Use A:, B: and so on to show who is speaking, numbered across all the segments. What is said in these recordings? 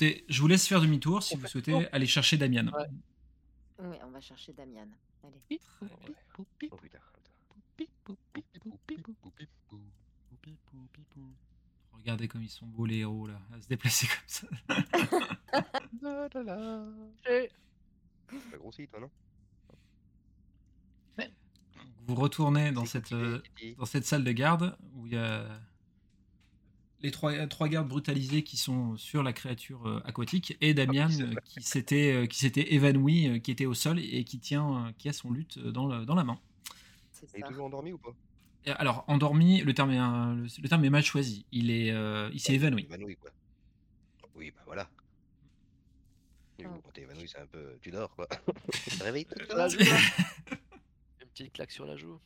A: Écoutez, je vous laisse faire demi-tour si vous souhaitez aller chercher Damian.
B: Ouais.
C: Oui, on va chercher Damian. Allez.
A: Regardez comme ils sont beaux les héros là, à se déplacer comme ça.
B: Et-
D: T'as grossi, toi, non?
A: Vous retournez dans cette, euh, dans cette salle de garde où il y a les trois, trois gardes brutalisés qui sont sur la créature euh, aquatique et Damian
D: c'est
A: euh, qui s'était euh, qui s'était évanoui, euh, qui était au sol et qui tient euh, qui a son lutte euh, dans, le- dans la main.
C: C'est
D: Il est toujours endormi ou pas?
A: Et alors endormi, le terme est un- le, le terme est mal choisi. Il est il
D: Ah,
A: s'est évanoui.
D: Évanoui, quoi. Oui, bah voilà.
C: Ah.
D: Quand t'es évanoui, c'est un peu. Tu dors, quoi. Réveille-toi.
B: La joue, là. Une petite claque sur la joue.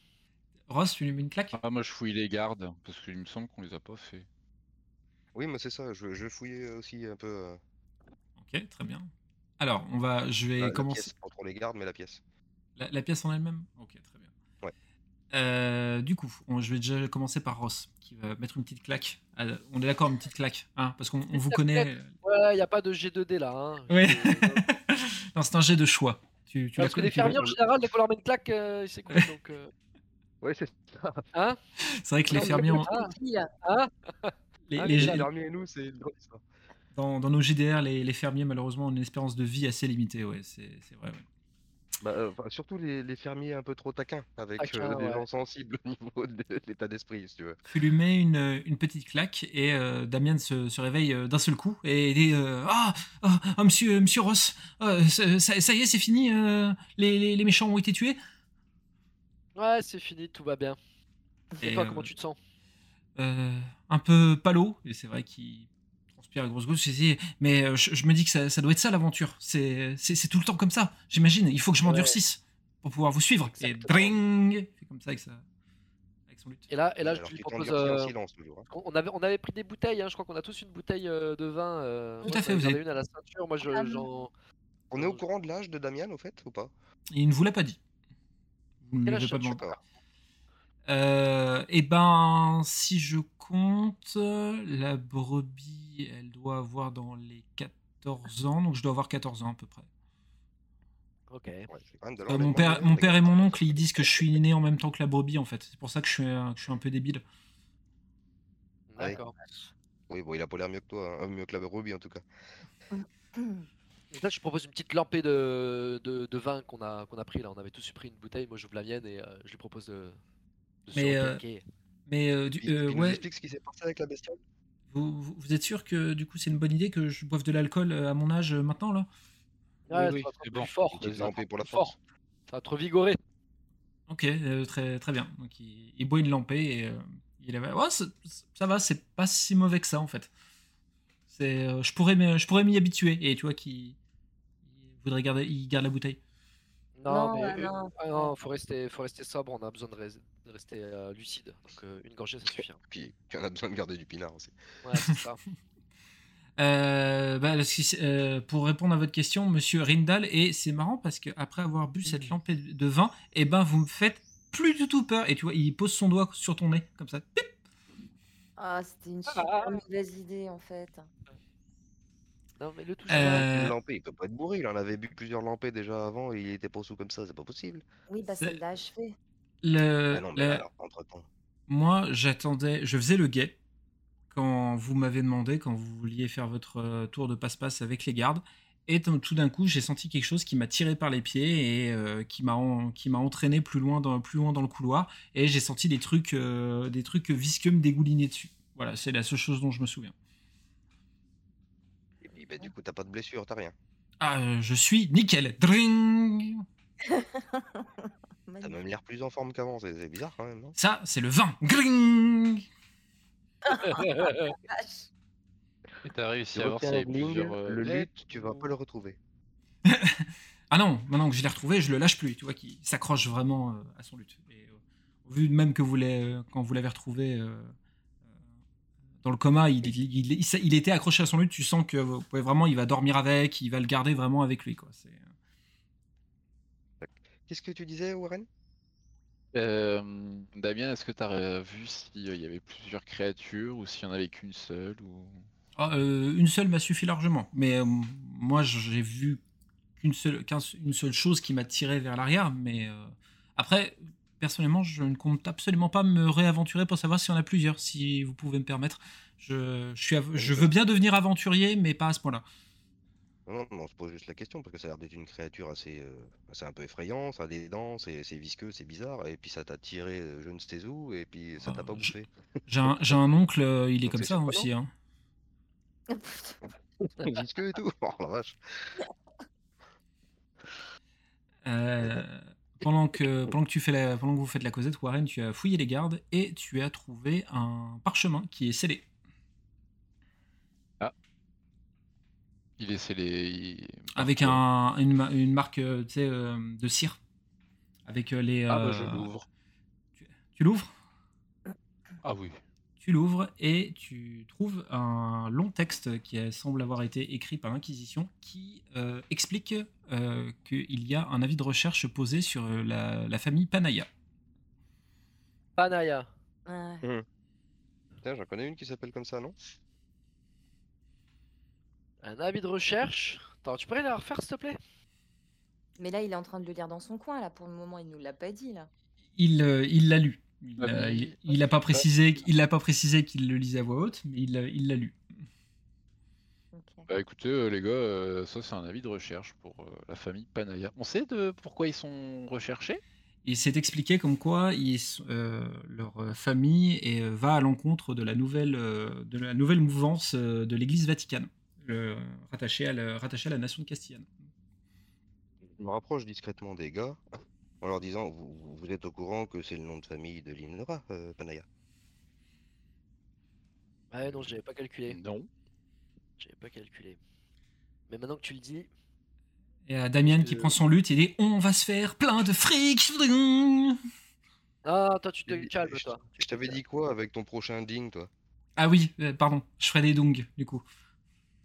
A: Ross, tu lui mets une claque?
E: Ah, moi je fouille les gardes parce qu'il me semble qu'on les a pas fait.
D: Oui, mais c'est ça, je, je fouillais aussi un peu euh,
A: Ok, très bien. Alors, on va, je vais
D: la, la
A: commencer.
D: pièce, pas trop les gardes, mais la pièce.
A: La, la pièce en elle-même? Ok, très bien.
D: Ouais.
A: Euh, du coup, on- je vais déjà commencer par Ross, qui va mettre une petite claque. Ah, on est d'accord, une petite claque, hein, parce qu'on on vous connaît.
B: Ouais, il n'y a pas de G2D là. Hein.
A: Oui.
B: Je-
A: non, c'est un jet de choix. Tu, tu
B: Parce que les fermiers en général, dès qu'on leur met une claque, euh, c'est cool. Donc, euh,
D: Ouais, c'est ça.
B: Hein?
A: C'est vrai que les
B: Non, mais
A: fermiers, ont-
B: Ah. Hein?
A: Les-
B: Ah,
A: les-
B: les
D: Les fermiers et nous, c'est une grande histoire.
A: dans, dans nos JDR, les, les fermiers, malheureusement, ont une espérance de vie assez limitée. Ouais, c'est vrai. ouais.
D: Bah, euh, enfin, surtout les, les fermiers un peu trop taquins, avec euh, des
B: ouais.
D: gens sensibles au niveau de, de l'état d'esprit, si tu veux.
A: Tu lui mets une, une petite claque et euh, Damien se, se réveille d'un seul coup et il dit euh, ah, ah, ah, monsieur monsieur Ross ça, y est c'est fini euh, les, les- les méchants ont été tués?
B: Ouais, c'est fini, tout va bien. Et,
A: Et,
B: toi,
A: euh,
B: comment tu te sens?
A: Euh, un peu palo et c'est vrai qu'il transpire à grosse dis, mais euh, je, je me dis que ça, ça doit être ça l'aventure. C'est c'est c'est tout le temps comme ça. J'imagine. Il faut que je m'endurcisse pour pouvoir vous suivre. Et
B: Exactement.
A: dring, il fait comme ça avec sa avec son lutte.
B: Et là, et là je lui propose. euh,
D: silence, toujours. hein.
B: on, avait, on avait pris des bouteilles, hein, je crois qu'on a tous une bouteille euh, de vin. euh,
A: Tout
B: moi,
A: à fait, vous avez-
B: une à la ceinture, moi je-
C: Ah,
B: j'en.
D: On est au courant de l'âge de Damian, au fait, ou pas?
A: Il ne vous l'a pas dit. Vous ne l'avez pas demandé. Euh, et ben, si je compte, la brebis, elle doit avoir dans les 14 ans, donc je dois avoir 14 ans à peu près.
B: Ok.
D: Ouais,
A: Euh, mon, père, mon et mon oncle, ils disent que je suis né en même temps que la brebis, en fait. C'est pour ça que je suis, un- que je suis un peu débile.
B: D'accord.
D: Oui, bon, il a pas l'air mieux que toi, hein, mieux que la Ruby en tout cas.
B: Là, je propose une petite lampée de, de, de vin qu'on a, qu'on a pris là. On avait tous pris une bouteille, moi j'ouvre la mienne et euh, je lui propose de.
A: Mais, euh. Mais euh, du-
D: Il,
A: euh,
D: il nous
A: ouais,
D: explique ce qui s'est passé avec la bestiole
A: vous, vous- vous êtes sûr que du coup c'est une bonne idée que je boive de l'alcool euh, à mon âge euh, maintenant là?
B: Ouais,
E: oui,
B: être
E: c'est bon.
B: fort.
D: Pour la
B: fort. Ça va te revigorer.
A: Ok, euh, très, très bien. Donc il, il boit une lampée et euh, il avait... ouais, ça, ça va, c'est pas si mauvais que ça en fait. C'est, euh, je pourrais, m'y- je pourrais m'y habituer. Et tu vois qu'il il voudrait garder, il garde la bouteille.
B: Non,
C: Non,
B: mais euh,
C: non.
B: ah non, faut rester, faut rester sobre. On a besoin de rester euh, lucide. Donc euh, une gorgée, ça suffit. hein.
D: Puis, puis on a besoin de garder du pinard aussi.
B: Ouais, c'est ça.
A: Euh, bah, euh, pour répondre à votre question, Monsieur Rindal, et c'est marrant parce que après avoir bu cette lampée de vin, et ben vous me faites plus du tout peur. Et tu vois, il pose son doigt sur ton nez comme ça. Pip
C: Ah, c'était une super
B: Ah.
C: mauvaise idée en fait.
B: Non, mais le touche
A: Euh,
D: Une lampée, il peut pas être bourré, il en avait bu plusieurs lampées déjà avant et il était pas sous comme ça, c'est pas possible.
C: Oui, bah l'a achevé.
A: Le,
D: ah non, mais
A: le-
D: alors, entre temps.
A: Moi, j'attendais, je faisais le guet quand vous m'avez demandé, quand vous vouliez faire votre euh, tour de passe-passe avec les gardes. Et tout d'un coup, j'ai senti quelque chose qui m'a tiré par les pieds et euh, qui m'a en- qui m'a entraîné plus loin dans plus loin dans le couloir. Et j'ai senti des trucs euh, des trucs visqueux me dégouliner dessus. Voilà, c'est la seule chose dont je me souviens.
D: Et puis, bah, du coup, t'as pas de blessure, t'as rien.
A: Ah, euh, je suis nickel. Dring
D: T'as même l'air plus en forme qu'avant, c'est bizarre quand même, non?
A: Ça, c'est le vin. Gring.
E: Et t'as réussi à voir
D: retiens
E: s'il y
D: la
E: avait
D: ligne,
E: plusieurs. euh,
D: le lutte, tu vas pas le retrouver.
A: Ah non, maintenant que je l'ai retrouvé, je le lâche plus. Tu vois qu'il s'accroche vraiment euh, à son lutte. Et, euh, au vu même que vous l'avez, euh, quand vous l'avez retrouvé dans le coma, il, il, il- il- il était accroché à son lutte. Tu sens que vous pouvez vraiment, il va dormir avec, il va le garder vraiment avec lui. Quoi. C'est,
D: Qu'est-ce que tu disais, Warren?
E: Euh, Damien, est-ce que t'as euh, vu s'il y avait plusieurs créatures ou s'il y en avait qu'une seule ou...
A: Ah, euh, une seule m'a suffi largement. Mais euh, moi, j'ai vu qu'une seule, une seule chose qui m'a tiré vers l'arrière. Mais euh, après, personnellement, je ne compte absolument pas me réaventurer pour savoir s'il y en a plusieurs, si vous pouvez me permettre. Je, je, suis, av- je veux bien devenir aventurier, mais pas à ce point-là.
D: Non, non, on se pose juste la question parce que ça a l'air d'être une créature assez, euh, assez un peu effrayante, ça a des dents, c'est c'est visqueux, c'est bizarre, et puis ça t'a tiré euh, je ne sais où, et puis ça t'a pas
A: je-
D: bouffé.
A: J'ai un, j'ai un oncle, euh, il est
D: Donc
A: comme
D: c'est
A: ça hein,
D: surprenant.
A: aussi. hein.
D: visqueux et tout. Oh la vache.
A: Euh, pendant, que, pendant, que tu fais la, pendant que vous faites la causette, Warren, tu as fouillé les gardes et tu as trouvé un parchemin qui est scellé.
E: Il il-
A: Avec un, une, ma- une marque euh, euh, de cire. Avec euh, les.
E: Ah bah je l'ouvre.
A: Tu l'ouvres?
E: Ah oui.
A: Tu l'ouvres et tu trouves un long texte qui semble avoir été écrit par l'Inquisition qui euh, explique euh, qu'il y a un avis de recherche posé sur la, la famille Panaya.
B: Panaya.
C: Ouais.
D: Tiens, j'en connais une qui s'appelle comme ça, non?
B: Un avis de recherche? Attends, tu pourrais la refaire s'il te plaît?
C: Mais là, il est en train de le lire dans son coin. Là, pour le moment, il nous l'a pas dit là.
A: Il euh, il l'a lu. Il
E: Ah,
A: n'a pas précisé, il l'a pas précisé qu'il le lisait à voix haute, mais il l'a il l'a lu.
E: Bah écoutez euh, les gars, euh, ça c'est un avis de recherche pour euh, la famille Panaya. On sait de pourquoi ils sont recherchés?
A: Il s'est expliqué comme quoi ils euh, leur famille est, va à l'encontre de la nouvelle, euh, de la nouvelle mouvance euh, de l'Église Vaticane, rattachée, à la, rattachée à la nation de Castillane.
D: Je me rapproche discrètement des gars en leur disant vous, êtes au courant que c'est le nom de famille de Linora, euh, Panaya?
B: Ouais, non, j'avais pas calculé.
E: Non.
B: J'avais pas calculé. Mais maintenant que tu le dis,
A: Et à Damien qui prend son lutte et dit On va se faire plein de fric
B: ah, toi tu te
D: Et-
B: calmes,
D: je-
B: toi.
D: Je t'avais dit quoi avec ton prochain ding, toi?
A: Ah oui, euh, pardon, je ferai des dongs du coup.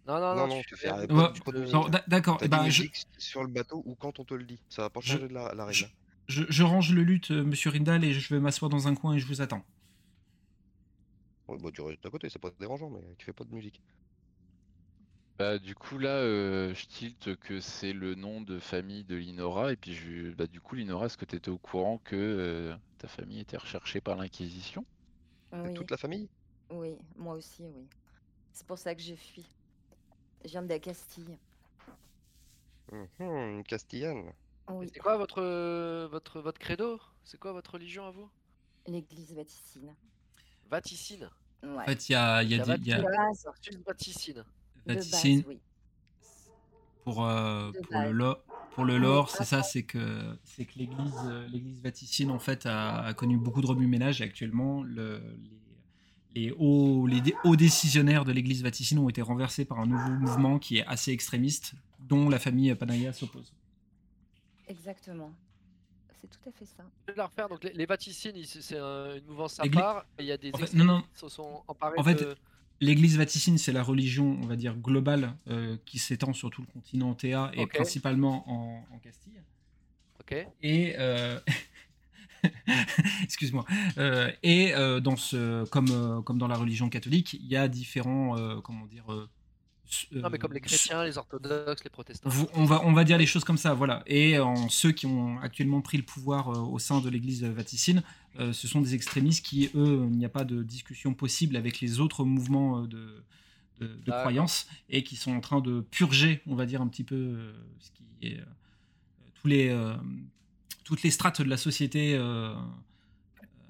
B: Non, non,
D: Non,
B: non, tu fais
A: d'accord, ben, je,
D: sur le bateau ou quand on te le dit. Ça va pas
A: Je-
D: changer de la, la règle.
A: je- je, je range le lutte, euh, monsieur Rindal, et je vais m'asseoir dans un coin et je vous attends.
D: Ouais, bah, tu restes à côté, c'est pas dérangeant, mais tu fais pas de musique.
E: Bah du coup là, euh, je tilte que c'est le nom de famille de Linora et puis je, bah du coup Linora, est-ce que tu étais au courant que euh, ta famille était recherchée par l'Inquisition?
C: Oui,
D: Toute la famille?
C: Oui, moi aussi, oui. C'est pour ça que j'ai fui. Je viens de la Castille.
D: Mhm, Une Castillane.
C: Oui,
B: C'est quoi votre, euh, votre, votre credo? C'est quoi votre religion à vous?
C: L'église vaticine.
B: Vaticine?
C: Ouais.
A: En fait, il y a, il y a des- il y a
C: de base,
B: Versus Vaticine.
C: de
A: Vaticine
C: base, oui.
A: pour, euh,
C: De
A: pour, le
C: base.
A: pour le lore, c'est ça, c'est que, c'est que l'église, euh, l'église Vaticine en fait a, a connu beaucoup de remue-ménage et actuellement le- les, les hauts, les dé- hauts décisionnaires de l'église Vaticine ont été renversés par un nouveau mouvement qui est assez extrémiste, dont la famille Panaya s'oppose.
C: Exactement. C'est tout à fait ça.
B: Je vais la refaire. Donc les, les Vaticines, c'est c'est un- une mouvance à part. et Il y a des
A: En fait,
B: extrémistes
A: non, non.
B: qui se sont emparés
A: En fait,
B: de...
A: L'église Vaticine, c'est la religion, on va dire, globale euh, qui s'étend sur tout le continent TA et principalement en, en Castille.
B: Ok.
A: Et euh, excuse-moi. Euh, et euh, dans ce, comme euh, comme dans la religion catholique, il y a différents, comment dire.
B: Non, mais comme les chrétiens, les orthodoxes, les protestants.
A: on va, on va dire les choses comme ça, voilà. Et en ceux qui ont actuellement pris le pouvoir au sein de l'Église vaticine, ce sont des extrémistes qui, eux, il n'y a pas de discussion possible avec les autres mouvements de, de, croyance et qui sont en train de purger, on va dire, un petit peu ce qui est tous les, euh, toutes les strates de la société euh,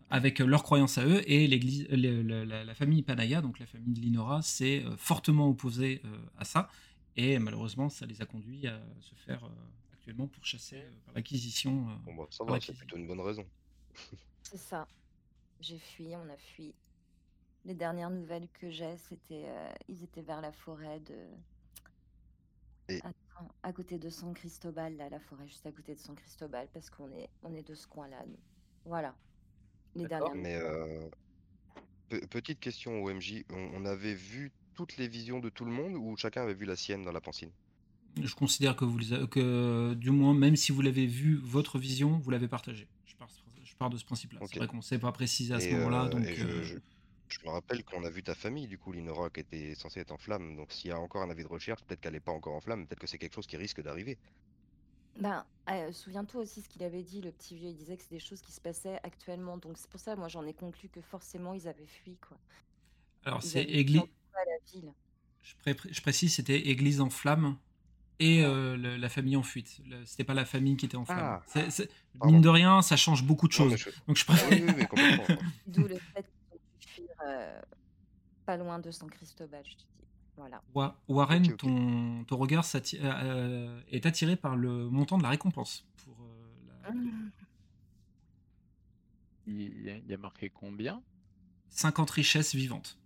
A: avec leurs croyances à eux et l'église, le- le- la, la famille Panaya, donc la famille de Linora, s'est euh, fortement opposée euh, à ça et malheureusement ça les a conduits à se faire euh, actuellement pourchasser euh, par l'acquisition. euh.
D: Bon, bah, ça va, c'est plutôt une bonne raison.
C: C'est ça. J'ai fui, on a fui. Les dernières nouvelles que j'ai, c'était, euh, ils étaient vers la forêt de.
D: Et-
C: À côté de San Cristobal, là, la forêt juste à côté de San Cristobal, parce qu'on est, on est de ce coin-là, nous. Voilà. Les
B: D'accord.
C: dernières.
D: Mais euh, pe- petite question au MJ, on, on avait vu toutes les visions de tout le monde ou chacun avait vu la sienne dans la pensine?
A: Je considère que, vous les a- que du moins, même si vous l'avez vu, votre vision, vous l'avez partagée. Je pars, je pars de ce principe-là.
D: Ok.
A: C'est vrai qu'on ne sait pas préciser à ce
D: Et,
A: moment-là.
D: euh,
A: donc,
D: et je,
A: euh,
D: je- Je me rappelle qu'on a vu ta famille, du coup, Linora, qui était censée être en flamme. Donc s'il y a encore un avis de recherche, peut-être qu'elle n'est pas encore en flamme, peut-être que c'est quelque chose qui risque d'arriver.
C: Ben, euh, souviens-toi aussi ce qu'il avait dit, le petit vieux. Il disait que c'est des choses qui se passaient actuellement. Donc c'est pour ça, moi, j'en ai conclu que forcément, ils avaient fui, quoi.
A: Alors, c'est église.
C: fui à la ville.
A: Je, pré- je précise, c'était église en flammes et
C: Ah.
A: euh, le- la famille en fuite. C'était pas la famille qui était en flammes.
D: Ah.
A: Mine de rien, ça change beaucoup de choses.
D: je-
A: Donc je
D: Ah
A: préfère.
D: oui, oui, oui, complètement.
C: D'où le fait qu'ils ont pu fuir euh, pas loin de San Cristobal, je te dis. Voilà.
A: Wa- Warren. Ton, ton regard euh, euh, est attiré par le montant de la récompense. Pour, euh, la-
C: Mmh.
E: Il y a, il y a marqué combien?
A: 50 richesses vivantes.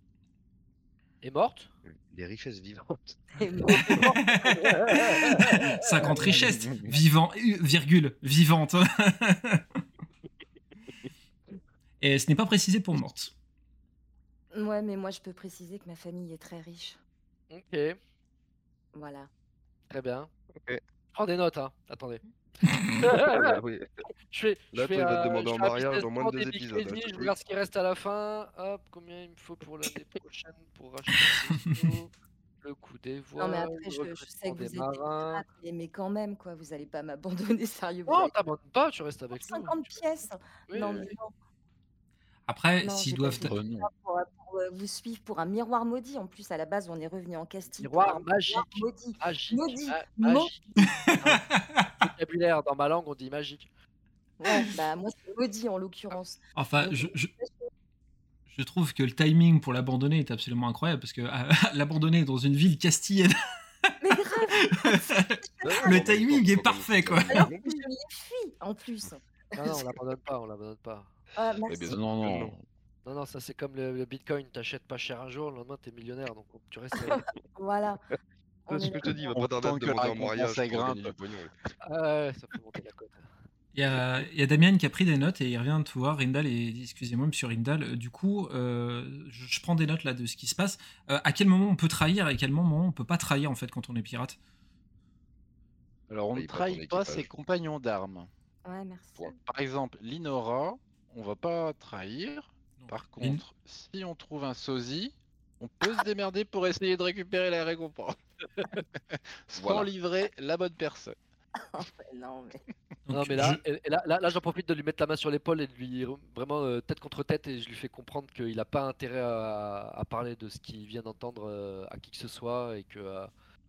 B: Et morte
D: Des richesses vivantes.
C: Et bon,
A: 50 richesses vivant, euh, virgule, vivantes. Et ce n'est pas précisé pour morte.
C: Ouais, mais moi, je peux préciser que ma famille est très riche.
B: Ok,
C: Voilà.
B: très bien.
D: Ok.
B: Je prends des notes, hein. Attendez.
D: Ah oui.
B: Je fais,
D: Là,
B: je fais,
D: toi, il va te
B: euh,
D: demander
B: je
D: en
B: fais un
D: mariage
B: business
D: dans moins
B: plan
D: de deux épisodes,
B: crédit,
D: je
B: regarde ce qui reste à la fin. Hop, combien il me faut pour l'année prochaine pour racheter le coût des
C: Non,
B: voiles,
C: mais après,
B: le
C: je, je sais que
B: des
C: vous êtes des
B: marins.
C: pirates, mais, mais quand même, quoi, vous allez pas m'abandonner, sérieux. Vous
B: Non,
C: allez
B: t'abandonnes pas, tu restes avec nous.
C: 50 pièces.
B: Oui,
C: non,
B: oui,
C: mais
B: oui.
C: non.
A: Après,
C: Non,
A: s'ils
C: j'ai
A: doivent.
E: Oh non.
C: Pour, euh, pour, euh, vous suivre pour un miroir maudit. En plus, à la base, on est revenu en Castille. pour
B: Miroir magique.
C: maudit.
B: Magique.
C: Maudit.
B: ma-
C: Mo-
B: magique. Vocabulaire dans ma langue, on dit magique.
C: Ouais, bah moi, c'est maudit en l'occurrence.
A: Enfin,
C: Donc,
A: je, je, je trouve que le timing pour l'abandonner est absolument incroyable parce que euh, l'abandonner dans une ville castilienne,
C: Mais grave,
A: le timing est parfait quoi.
C: alors que je l'ai fui en plus.
B: Non, non, on l'abandonne pas, on l'abandonne pas.
C: Ah,
D: Eh
C: merci.
D: bien,
E: Non, non.
D: non.
B: Non, non, ça c'est comme le, le bitcoin, t'achètes pas cher un jour, le lendemain t'es millionnaire, donc tu restes.
C: Voilà.
D: C'est ce
C: est
D: que je te dis, il va
E: On
D: pas tarder à te demander en mariage
E: grimpe.
D: pognon.
B: Ah ouais, ça fait monter la cote.
A: Il y a, il y a Damien qui a pris des notes et il revient te voir, Rindal, et dit Excusez-moi, monsieur Rindal, euh, du coup, euh, je, je prends des notes là de ce qui se passe. Euh, à quel moment on peut trahir et à quel moment on peut pas trahir en fait quand on est pirate?
E: Alors on ne trahit pas ses compagnons d'armes.
C: Ouais, merci.
E: Pour- Par exemple, Linora, on va pas trahir. Par contre, si on trouve un sosie, on peut se démerder pour essayer de récupérer la récompense. Sans
D: Voilà.
E: livrer la bonne personne.
C: Non, mais.
A: Donc,
B: non mais là,
A: je-
B: et- et là, là, là, j'en profite de lui mettre la main sur l'épaule et de lui vraiment euh, tête contre tête et je lui fais comprendre qu'il a pas intérêt à, à parler de ce qu'il vient d'entendre euh, à qui que ce soit et que euh,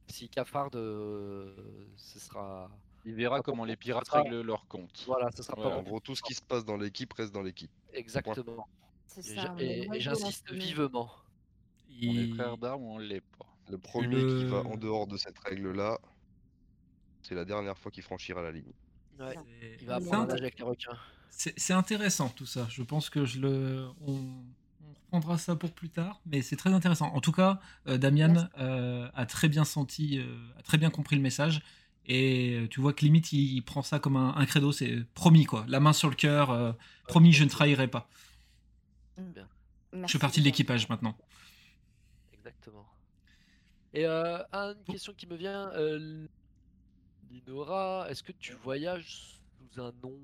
B: s'il cafarde, euh, ce sera
E: Il verra comment les
B: ça
E: pirates
B: sera-
E: règlent leur compte.
B: voilà, ce sera pas
D: En gros, tout ce qui se passe dans l'équipe reste dans l'équipe.
B: Exactement.
C: Ça.
B: Et, j'insiste vivement.
E: On est frères d'armes ou on l'est pas.
D: Le premier qui va en dehors de cette règle-là, c'est la dernière fois qu'il franchira la ligne.
B: Ouais, il va apprendre avec les requins.
A: C'est c'est intéressant tout ça. Je pense que je le, on, on reprendra ça pour plus tard, mais c'est très intéressant. En tout cas, euh, Damian euh, a très bien senti, euh, a très bien compris le message. Et euh, tu vois que limite il, il prend ça comme un, un credo, c'est promis quoi, la main sur le cœur, euh, promis je ne trahirai pas. Je
C: Merci
A: fais partie de l'équipage maintenant.
B: Exactement. Et euh, une question qui me vient, euh, Linora, est-ce que tu voyages sous un nom,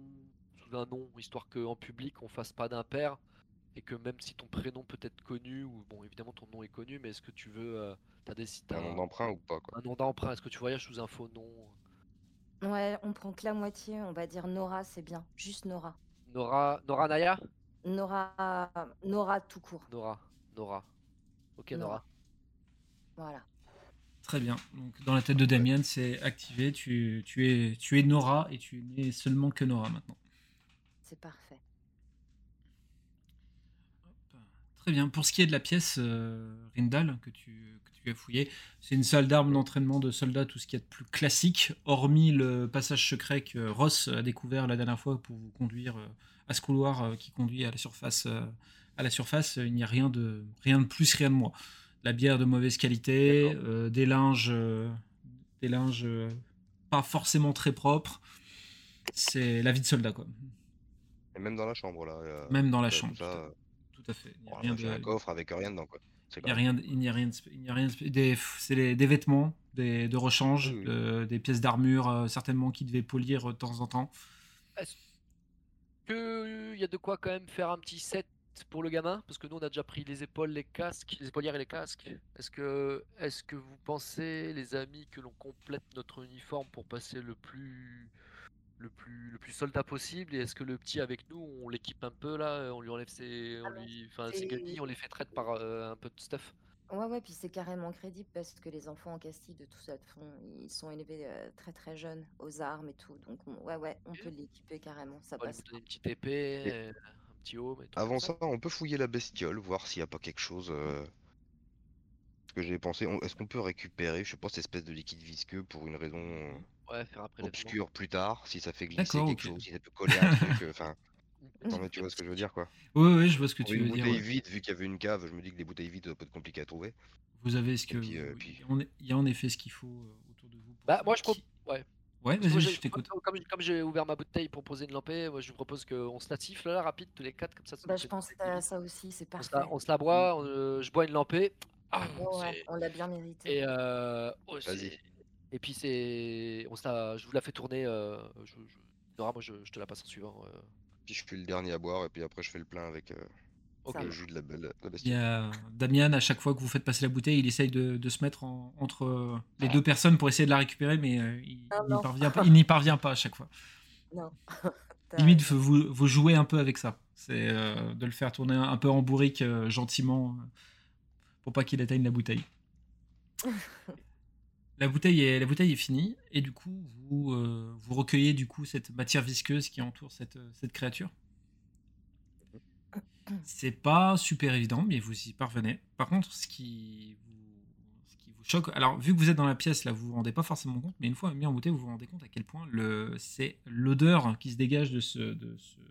B: sous un nom, histoire qu'en public on fasse pas d'impair? Et que même si ton prénom peut être connu ou bon évidemment ton nom est connu, mais est-ce que tu veux, euh, t'as des, t'as
D: un nom d'emprunt ou pas quoi
B: un nom d'emprunt, est-ce que tu voyages sous un faux nom,
C: Ouais, on prend que la moitié. On va dire Nora, c'est bien. Juste Nora.
B: Nora, Nora Naya,
C: Nora, Nora tout court.
B: Nora, Nora, ok
C: Nora.
B: Nora.
C: Voilà.
A: Très bien. Donc dans la tête de Damian, c'est activé. Tu, tu es, tu es Nora et tu n'es seulement que Nora maintenant.
C: C'est parfait.
A: Très bien. Pour ce qui est de la pièce euh, Rindal que tu, que tu as fouillée, c'est une salle d'armes d'entraînement de soldats, tout ce qui est de plus classique, hormis le passage secret que Ross a découvert la dernière fois pour vous conduire euh, à ce couloir euh, qui conduit à la surface. à la surface, il n'y a rien de, rien de plus, rien de moins. La bière de mauvaise qualité, euh, des linges, euh, des linges pas forcément très propres. C'est la vie de soldat, quoi.
D: Et même dans la chambre là.
A: Même dans la chambre, à- fait. Il n'y a
D: bon,
A: rien
D: un
A: de-
D: coffre avec rien dedans quoi. C'est
A: il n'y a rien, de- il n'y a rien, de il n'y a rien de spé- des, c'est des, des vêtements, des, de rechange,
D: Oui, oui.
A: de- des pièces d'armure, euh, certainement qui devaient polir euh, de temps en temps.
B: que il y a de quoi quand même faire un petit set pour le gamin? Parce que nous, on a déjà pris les épaules, les casques, les épaulières et les casques. Est-ce que, est que vous pensez, les amis, que l'on complète notre uniforme pour passer le plus, le plus, le plus soldat possible Et est-ce que le petit avec nous, on l'équipe un peu là On lui enlève ses, on lui, enfin, ses guenilles, on les fait traiter par euh, un peu de stuff
C: Ouais, ouais, puis c'est carrément crédible parce que les enfants en Castille, de tout ça, font, ils sont élevés euh, très très jeunes aux armes et tout. Donc, on- ouais, ouais, on peut l'équiper carrément, ça passe.
B: donner une petite épée,
D: Et-
B: euh, un petit home et tout.
D: Avant
B: ça.
D: ça, on peut fouiller la bestiole, voir s'il n'y a pas quelque chose. euh, Ce que j'ai pensé, on- est-ce qu'on peut récupérer, je sais pas, cette espèce de liquide visqueux pour une raison euh,
B: Ouais, faire un prélèvement.
D: obscure plus tard, si ça fait glisser
A: D'accord,
D: quelque
A: ok.
D: chose, si ça peut coller un truc, euh, enfin, non mais tu vois ce que je veux dire quoi.
A: Oui, oui, je vois ce que
D: Pour
A: tu
D: une
A: veux dire.
D: bouteille
A: ouais.
D: vide, vu qu'il y avait une cave, je me dis que les bouteilles vides, ça peut être compliqué à trouver.
A: Vous avez ce que.
D: puis, euh, puis-
A: on est- Il y a en effet ce qu'il faut euh, autour de vous. pour
B: Bah, moi, je propose.
A: petit-
B: Ouais.
A: Ouais,
B: Parce que moi,
A: vas-y,
B: j'ai-
A: je t'écoute.
B: Comme, j'ai- comme j'ai ouvert ma bouteille pour poser une lampée, moi je vous propose qu'on se la siffle là, rapide, tous les quatre, comme ça. ça
C: Bah,
B: nous
C: je
B: fait
C: pense à
B: minute.
C: ça aussi, c'est
B: On se,
C: parfait.
B: la, on se la boit, on, euh, je bois une lampée. Ah,
C: Ouais, ouais,
B: c'est-
C: on l'a bien mérité.
B: et, euh, oh, c'est-
D: Vas-y.
B: Et puis c'est. On se la, je vous la fais tourner. Euh, je, je... Nora, moi je, je te la passe en suivant. euh.
D: Puis je fais le dernier à boire, et puis après je fais le plein avec euh,
B: Ok.
C: Ça
D: le jus de la, belle, la
A: Il y a Damian, à chaque fois que vous faites passer la bouteille, il essaye de, de se mettre en- entre les deux personnes pour essayer de la récupérer, mais euh, il
C: Ah
A: n'y
C: non.
A: parvient, pas- il n'y parvient pas à chaque fois.
C: Non.
A: Limite, vous, vous jouez un peu avec ça. C'est euh, de le faire tourner un, un peu en bourrique euh, gentiment pour pas qu'il atteigne la bouteille. La bouteille est, finie et du coup vous, euh, vous recueillez du coup cette matière visqueuse qui entoure cette, euh, cette créature. C'est pas super évident, mais vous y parvenez. Par contre, ce qui vous, choque, alors vu que vous êtes dans la pièce, là, vous vous rendez pas forcément compte, mais une fois mis en bouteille, vous vous rendez compte à quel point c'est l'odeur qui se dégage de ce,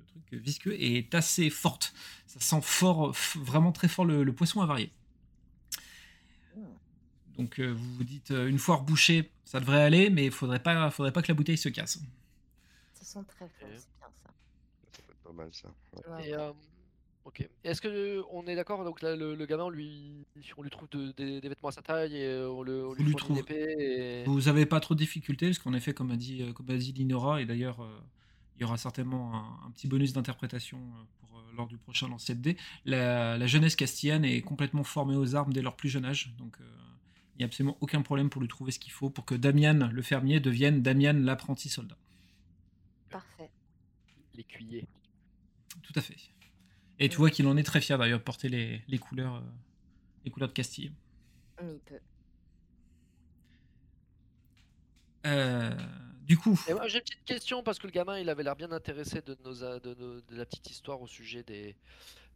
A: truc visqueux est assez forte. Ça sent fort, vraiment très fort le, le poisson avarié. Donc euh, vous vous dites, euh, une fois rebouché, ça devrait aller, mais il faudrait pas, faudrait pas que la bouteille se casse.
C: Ça sent très fort,
B: Ok.
C: c'est bien ça.
D: Ça peut être pas mal ça. ouais.
B: Et, euh, ok. Est-ce que euh, on est d'accord Donc là, le, le gamin, on lui, on lui trouve de- des, des vêtements à sa taille et euh, on, le, on lui
A: lui
B: fournit une épée. Et...
A: Vous avez pas trop de difficultés, parce qu'en effet, comme a dit, euh, comme a dit Linora, et d'ailleurs, euh, il y aura certainement un, un petit bonus d'interprétation euh, pour, lors du prochain lancer de dés. La, la jeunesse castillane est complètement formée aux armes dès leur plus jeune âge, donc euh, n'y a absolument aucun problème pour lui trouver ce qu'il faut pour que Damian, le fermier, devienne Damian, l'apprenti soldat.
C: Parfait.
B: L'écuyer.
A: Tout à fait. Et tu vois qu'il en est très fier d'ailleurs de porter les, les couleurs, euh, les couleurs de Castille.
C: Il peut.
A: Euh, du coup,
B: j'ai une petite question parce que le gamin, il avait l'air bien intéressé de, nos, de, nos- de la petite histoire au sujet des,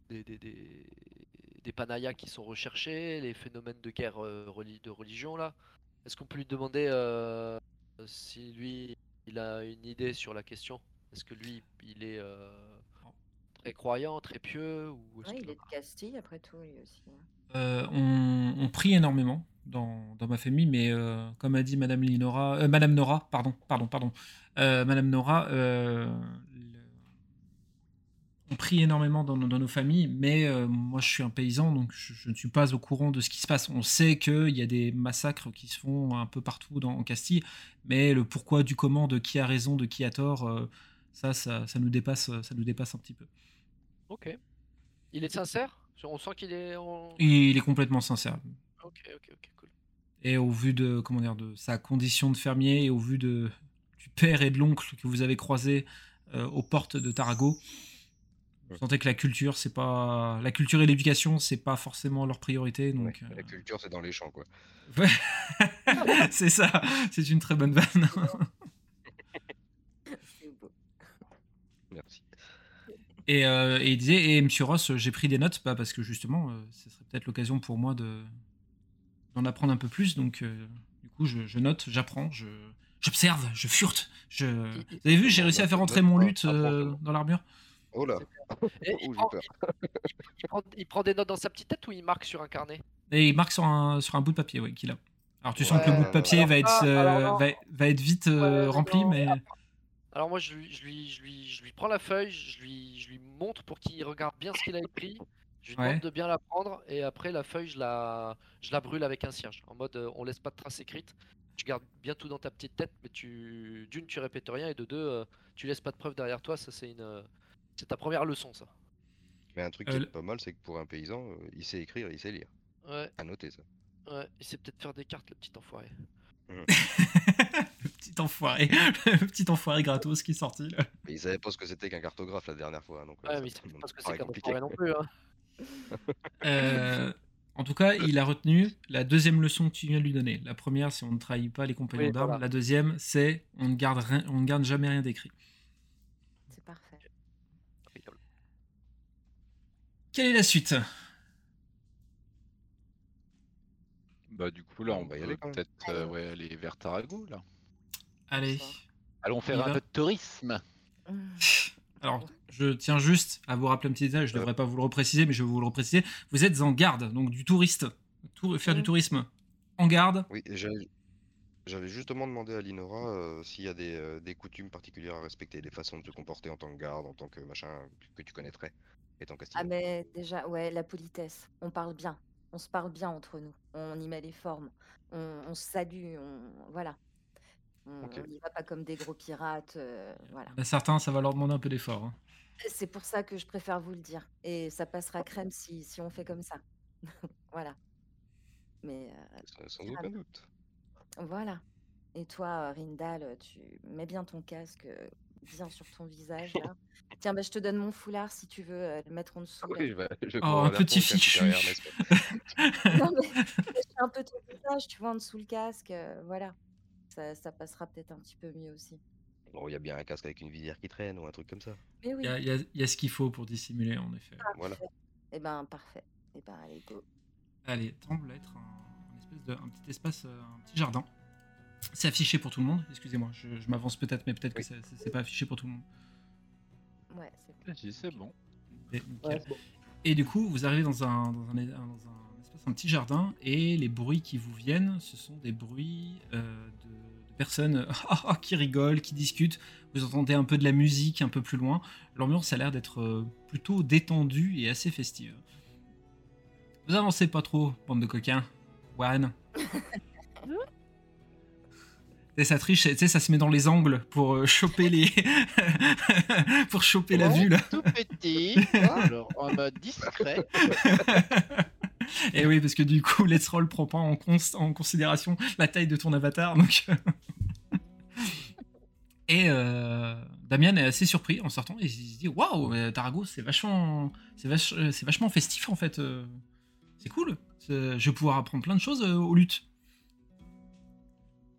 B: des, des, des, des panayas qui sont recherchés, les phénomènes de guerre euh, reli- de religion là. Est-ce qu'on peut lui demander euh, si lui, il a une idée sur la question? Est-ce que lui, il est euh, très croyant, très pieux ou est-ce
C: Ouais,
B: qu'il
C: il est de Castille après tout, lui aussi. hein.
A: Euh, on, on prie énormément dans, dans ma famille, mais euh, comme a dit Madame Linora, euh, Madame Nora, pardon, pardon, pardon, euh, Madame Nora, euh, on prie énormément dans, nos- dans nos familles, mais euh, moi je suis un paysan, donc je, je ne suis pas au courant de ce qui se passe. On sait qu'il y a des massacres qui se font un peu partout dans, en Castille, mais le pourquoi du comment, de qui a raison, de qui a tort, euh, ça, ça, ça nous dépasse, ça nous dépasse un petit peu.
B: Ok. Il est sincère? On sent qu'il est. en-
A: il est complètement sincère.
B: Ok, ok, ok, cool.
A: Et au vu de comment dire de sa condition de fermier et au vu de du père et de l'oncle que vous avez croisés euh, aux portes de Tarago, vous
D: Ouais.
A: sentez que la culture c'est pas la culture et l'éducation c'est pas forcément leur priorité donc
D: Ouais,
A: euh,
D: La culture, c'est dans les champs quoi.
A: ouais. c'est ça c'est une très bonne vanne.
D: Merci.
A: et, euh, et il disait et Monsieur Ross j'ai pris des notes bah, parce que justement euh, ce serait peut-être l'occasion pour moi de d'en apprendre un peu plus donc euh, du coup je, je note j'apprends je j'observe je furte je vous avez vu j'ai réussi à faire entrer mon lutte euh, dans l'armure?
D: Oh là,
B: Et
D: Oh,
B: il,
D: j'ai
B: prend,
D: peur.
B: il- il prend- il prend des notes dans sa petite tête ou il marque sur un carnet?
A: Et il marque sur un, sur un bout de papier, ouais, qu'il a. Alors tu sens que le bout de papier
B: alors
A: va, être,
B: ça,
A: euh,
B: alors
A: va, va être vite euh,
B: Ouais,
A: rempli,
B: non.
A: mais
B: Alors moi je lui, je lui, je lui, je lui prends la feuille, je lui, je lui montre pour qu'il regarde bien ce qu'il a écrit. Je lui
A: Ouais.
B: demande de bien la prendre et après la feuille je la, je la brûle avec un cierge. En mode euh, on laisse pas de traces écrites. Tu gardes bien tout dans ta petite tête, mais tu d'une tu répètes rien et de deux tu laisses pas de preuves derrière toi. Ça c'est une, c'est ta première leçon ça.
D: Mais un truc qui
A: Euh,
D: est pas mal, c'est que pour un paysan, euh, il sait écrire, il sait lire.
B: Ouais,
D: À noter ça.
B: ouais. Il sait peut-être faire des cartes, le petit enfoiré.
A: le petit enfoiré, le petit enfoiré gratos qui est sorti là.
D: Mais il savait pas ce que c'était qu'un cartographe la dernière fois. Donc, euh,
B: Ouais, mais
D: me
B: c'est parce que c'est qu'un enfoiré non plus. Hein.
A: Euh, en tout cas, il a retenu la deuxième leçon que tu viens de lui donner. La première, c'est on ne trahit pas les compagnons
B: Oui,
A: d'armes.
B: voilà.
A: La deuxième, c'est on ne garde rien, on ne garde jamais rien d'écrit.
C: C'est parfait.
D: Impeccable.
A: Quelle est la suite?
E: Bah du coup là
D: On va y aller,
E: peut-être euh, ouais, aller vers Tarago là.
A: Allez.
E: Allons
A: On
E: faire un
A: va
E: peu de tourisme.
A: Alors, je tiens juste à vous rappeler un petit détail. Je ne devrais pas vous le repréciser, mais je vais vous le repréciser. Vous êtes en garde, donc du touriste. Tour- faire du tourisme en garde.
D: Oui, j'avais justement demandé à Linora euh, s'il y a des, euh, des coutumes particulières à respecter, des façons de se comporter en tant que garde, en tant que machin que tu connaîtrais, étant
C: Ah
D: castillan.
C: mais déjà, ouais, la politesse. On parle bien. On se parle bien entre nous. On y met les formes. On, on se salue. On, voilà. On
D: Ok.
C: n'y va pas comme des gros pirates. euh, voilà.
A: A certains, ça va leur demander un peu d'effort. hein.
C: C'est pour ça que je préfère vous le dire. Et ça passera crème si, si on fait comme ça. voilà. Mais euh,
D: Sans- aucun doute.
C: Voilà. Et toi, euh, Rindal, tu mets bien ton casque euh, bien sur ton visage là. Tiens, bah, je te donne mon foulard si tu veux euh, le mettre en dessous.
D: Oui, je vais, je
A: Oh, un petit fichu.
D: derrière, n'est-ce pas?
C: Non, mais cache un peu ton visage, tu vois, en dessous le casque. euh, voilà. Ça, ça passera peut-être un petit peu mieux aussi.
D: Bon, il y a bien un casque avec une visière qui traîne ou un truc comme ça.
C: Mais oui.
A: Il y a, il y a- il y a ce qu'il faut pour dissimuler, en effet.
D: Voilà.
C: Eh ben, parfait. Eh ben, allez, go.
A: Allez, semble être un espèce de, un petit espace, euh, un petit jardin. C'est affiché pour tout le monde. Excusez-moi, je, je m'avance peut-être, mais peut-être que
D: Oui.
A: c'est- c'est pas affiché pour tout le monde.
C: Ouais, c'est bon.
E: Si c'est bon.
A: Et, nickel.
B: Ouais, bon.
A: Et du coup, vous arrivez dans un, dans un, dans un espace, un petit jardin, et les bruits qui vous viennent, ce sont des bruits euh, de, de personnes qui rigolent, qui discutent. Vous entendez un peu de la musique un peu plus loin. L'ambiance a l'air d'être euh, plutôt détendue et assez festive. Vous avancez pas trop, bande de coquins. One. Et ça triche, tu sais, ça se met dans les angles pour euh, choper les, pour choper la vue là.
E: Tout petit. alors en mode discret.
A: Et oui, parce que du coup, Let's Roll prend pas en, cons- en considération la taille de ton avatar. Donc... et euh, Damien est assez surpris en sortant et il se dit Waouh, Tarago, c'est vachement, c'est vach- euh, c'est vachement festif en fait. euh. C'est cool. C'est- Je vais pouvoir apprendre plein de choses euh, aux luttes.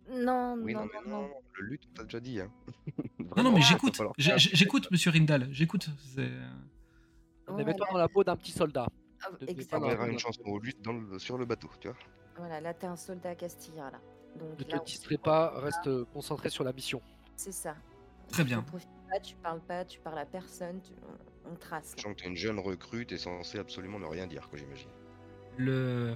C: Non,
D: Oui,
C: non,
D: non,
C: non,
D: mais
C: non.
D: non, le lutte, on t'a déjà dit. Hein.
A: Non, non, mais j'écoute. J'écoute, monsieur Rindal. J'écoute.
B: mets-toi dans la peau d'un petit soldat.
C: ah,
B: de-
D: On
C: exactement.
D: verra une chanson aux luttes dans le- sur le bateau, tu vois.
C: Voilà, là, t'es un soldat castillan, là. Donc,
B: Ne
C: là,
B: te distrais pas, reste euh, concentré sur la mission.
C: C'est ça.
A: Très
C: Tu
A: bien.
C: profites pas, tu parles pas, tu parles à personne, tu- on, trace.
D: Sachant que t'es une jeune recrue, t'es censé absolument ne rien dire, quoi, j'imagine.
A: Le.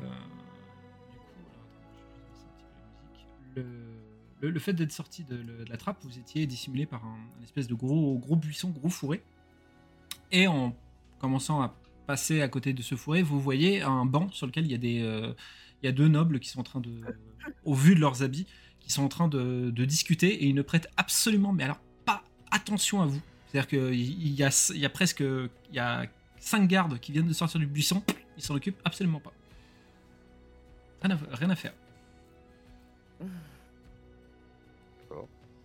A: Le... le, fait d'être sorti de, la trappe, vous étiez dissimulé par un, espèce de gros, gros buisson, gros fourré. Et en commençant à passer à côté de ce fourré, vous voyez un banc sur lequel il y a des, euh, il y a deux nobles qui sont en train de, au vu de leurs habits, qui sont en train de, de discuter et ils ne prêtent absolument, mais alors pas attention à vous. C'est-à-dire qu'il il y a, y a presque, il y a cinq gardes qui viennent de sortir du buisson, ils s'en occupent absolument pas. Rien à, rien à faire.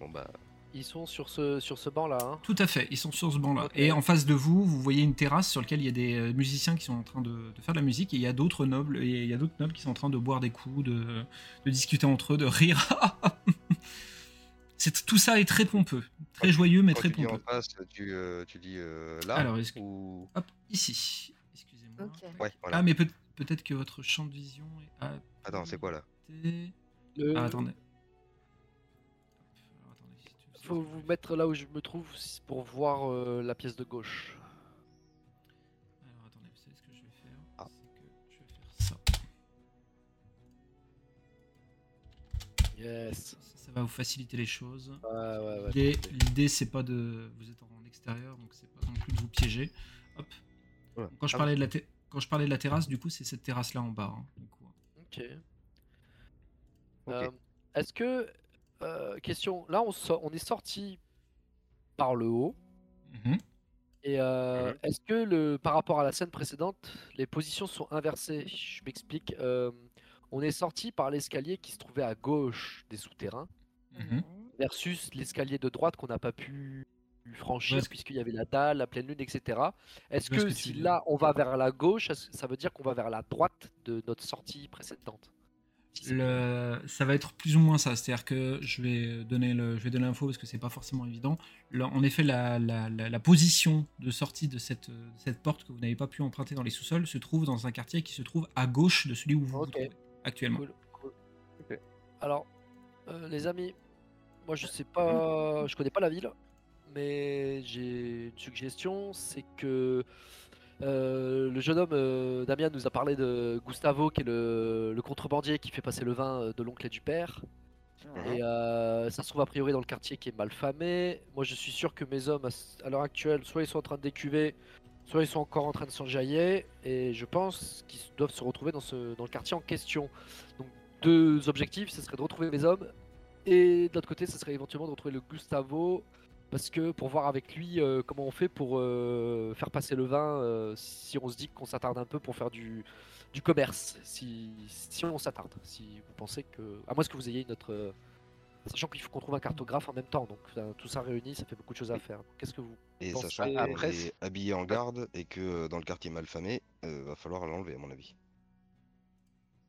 D: Bon bah,
B: Ils sont sur ce, sur ce banc là. Hein.
A: Tout à fait, ils sont sur ce banc-là. Et en face de vous, vous voyez une terrasse sur laquelle il y a des euh, musiciens qui sont en train de, de faire de la musique et il y a d'autres nobles et il y a d'autres nobles qui sont en train de boire des coups, de, de discuter entre eux, de rire. C'est tout ça est très pompeux, très joyeux mais
D: quand
A: très
D: tu dis en
A: pompeux.
D: face, tu, euh, tu dis euh, là
A: Alors, est-ce que-
D: ou...
A: Hop, ici. Excusez-moi.
C: Ok.
D: Ouais, voilà.
A: Ah mais peut- peut-être que votre champ de vision est.
D: Attends, c'est quoi là?
A: Ah attendez. Alors, attendez, si tu veux-
B: faut vous mettre là où je me trouve pour voir euh, la pièce de gauche.
A: Alors attendez, vous savez ce que je vais faire?
D: Ah.
A: C'est que je vais faire ça.
B: Yes.
A: Ça, ça va vous faciliter les choses.
B: Ouais, ouais, ouais.
A: L'idée, l'idée, c'est pas de. Vous êtes en extérieur, donc c'est pas non plus de vous piéger. Hop.
D: Voilà.
A: Quand je
D: Ah
A: parlais de la, quand je parlais de la terrasse, du coup, c'est cette terrasse-là en bas. hein, du coup.
B: Ok. Euh, Est-ce que euh, question là on, sort- on est sorti par le haut
A: Mhm.
B: et Et euh, est-ce que le, par rapport à la scène précédente, les positions sont inversées? Je m'explique. euh, on est sorti par l'escalier qui se trouvait à gauche des souterrains
A: Mhm.
B: versus l'escalier de droite qu'on n'a pas pu franchir
A: que-
B: puisqu'il y avait la dalle, la pleine lune, etc. Est-ce que, si
A: veux-
B: là on va vers la gauche, ça veut dire qu'on va vers la droite de notre sortie précédente?
A: Le- ça va être plus ou moins ça, c'est-à-dire que je vais donner le, je vais donner l'info parce que c'est pas forcément évident. En effet, la, la- la- la position de sortie de cette, porte que vous n'avez pas pu emprunter dans les sous-sols se trouve dans un quartier qui se trouve à gauche de celui où vous vous
B: Ok.
A: trouvez actuellement.
B: Cool, cool. Alors, euh, les amis, moi je sais pas, je connais pas la ville, mais j'ai une suggestion, c'est que euh, le jeune homme euh, Damien nous a parlé de Gustavo, qui est le, le contrebandier qui fait passer le vin euh, de l'oncle et du père. Et euh, ça se trouve a priori dans le quartier qui est mal famé. Moi je suis sûr que mes hommes à l'heure actuelle, soit ils sont en train de décuver, soit ils sont encore en train de s'enjailler. Et je pense qu'ils doivent se retrouver dans, ce, dans le quartier en question. Donc deux objectifs, ce serait de retrouver mes hommes. Et de l'autre côté, ce serait éventuellement de retrouver le Gustavo. Parce que pour voir avec lui euh, comment on fait pour euh, faire passer le vin, euh, si on se dit qu'on s'attarde un peu pour faire du, du commerce, si, si on s'attarde, si vous pensez que... À moins que vous ayez une autre... euh, Sachant qu'il faut qu'on trouve un cartographe en même temps, donc euh, tout ça réuni, ça fait beaucoup de choses à faire. Qu'est-ce que vous...
D: Et
B: Bon,
D: sachant qu'on
B: après,
D: est habillé en garde et que dans le quartier malfamé, euh, va falloir l'enlever à mon avis.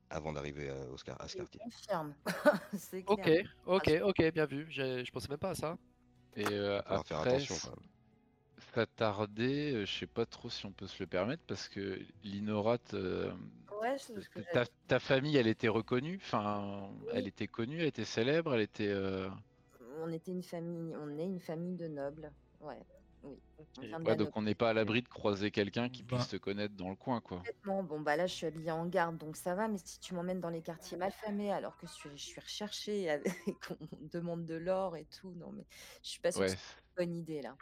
D: Avant d'arriver à, ce
C: Je
D: quartier.
C: confirme.
B: Ok, ok, ok, bien vu. Je pensais même pas à ça.
E: Et euh,
D: faire
E: après,
D: attention quand même.
E: s'attarder, euh, je sais pas trop si on peut se le permettre parce que Linora, te-
C: Ouais, c'est ce que
E: ta, famille, elle était reconnue, enfin,
C: Oui.
E: elle était connue, elle était célèbre, elle était. euh,
C: On était une famille, on est une famille de nobles. Ouais, oui.
E: Ouais, donc on n'est pas à l'abri de croiser quelqu'un qui
A: Bah.
E: puisse te connaître dans le coin, quoi.
C: Bon, bah là, je suis habillée en garde, donc ça va. Mais si tu m'emmènes dans les quartiers malfamés, alors que je suis, recherchée avec- qu'on me demande de l'or et tout, non, mais je suis pas sûre
E: Ouais.
C: que c'est une bonne idée là.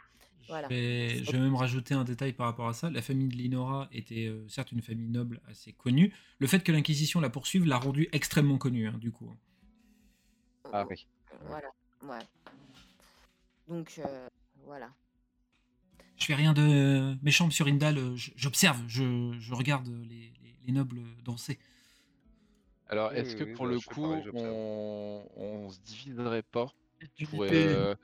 C: Voilà.
A: Je vais, je vais même rajouter un détail par rapport à ça. La famille de Linora était euh, certes une famille noble assez connue. Le fait que l'Inquisition la poursuive l'a rendue extrêmement connue, hein, du coup.
E: Ah oui.
C: Voilà, ouais. Donc, euh, voilà.
A: Je fais rien de méchant, monsieur Rindal. euh, J'observe, je, je regarde les, les- les nobles danser.
E: Alors, est-ce
D: oui,
E: que
D: oui,
E: pour
D: bah,
E: le coup,
D: pareil,
E: on... on se diviserait pas pour, euh,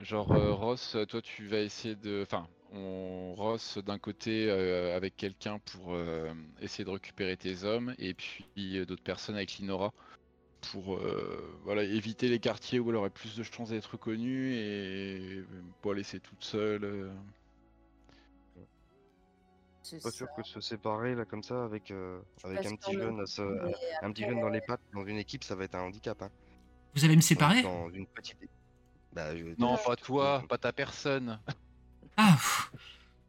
E: genre euh, Ross, toi tu vas essayer de, enfin, on Ross d'un côté euh, avec quelqu'un pour euh, essayer de récupérer tes hommes et puis euh, d'autres personnes avec Linora pour euh, voilà éviter les quartiers où elle aurait plus de chances d'être reconnue et pas laisser toute seule. euh.
C: C'est
D: Pas
C: ça.
D: sûr que se séparer là comme ça avec, euh, avec un petit jeune, se- un petit jeune dans les pattes dans une équipe, ça va être un handicap. Hein.
A: Vous allez me séparer?
D: Dans une petite. Bah, je-
E: Non, pas toi, pas ta personne.
A: Ah pff,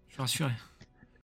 A: Je suis rassuré.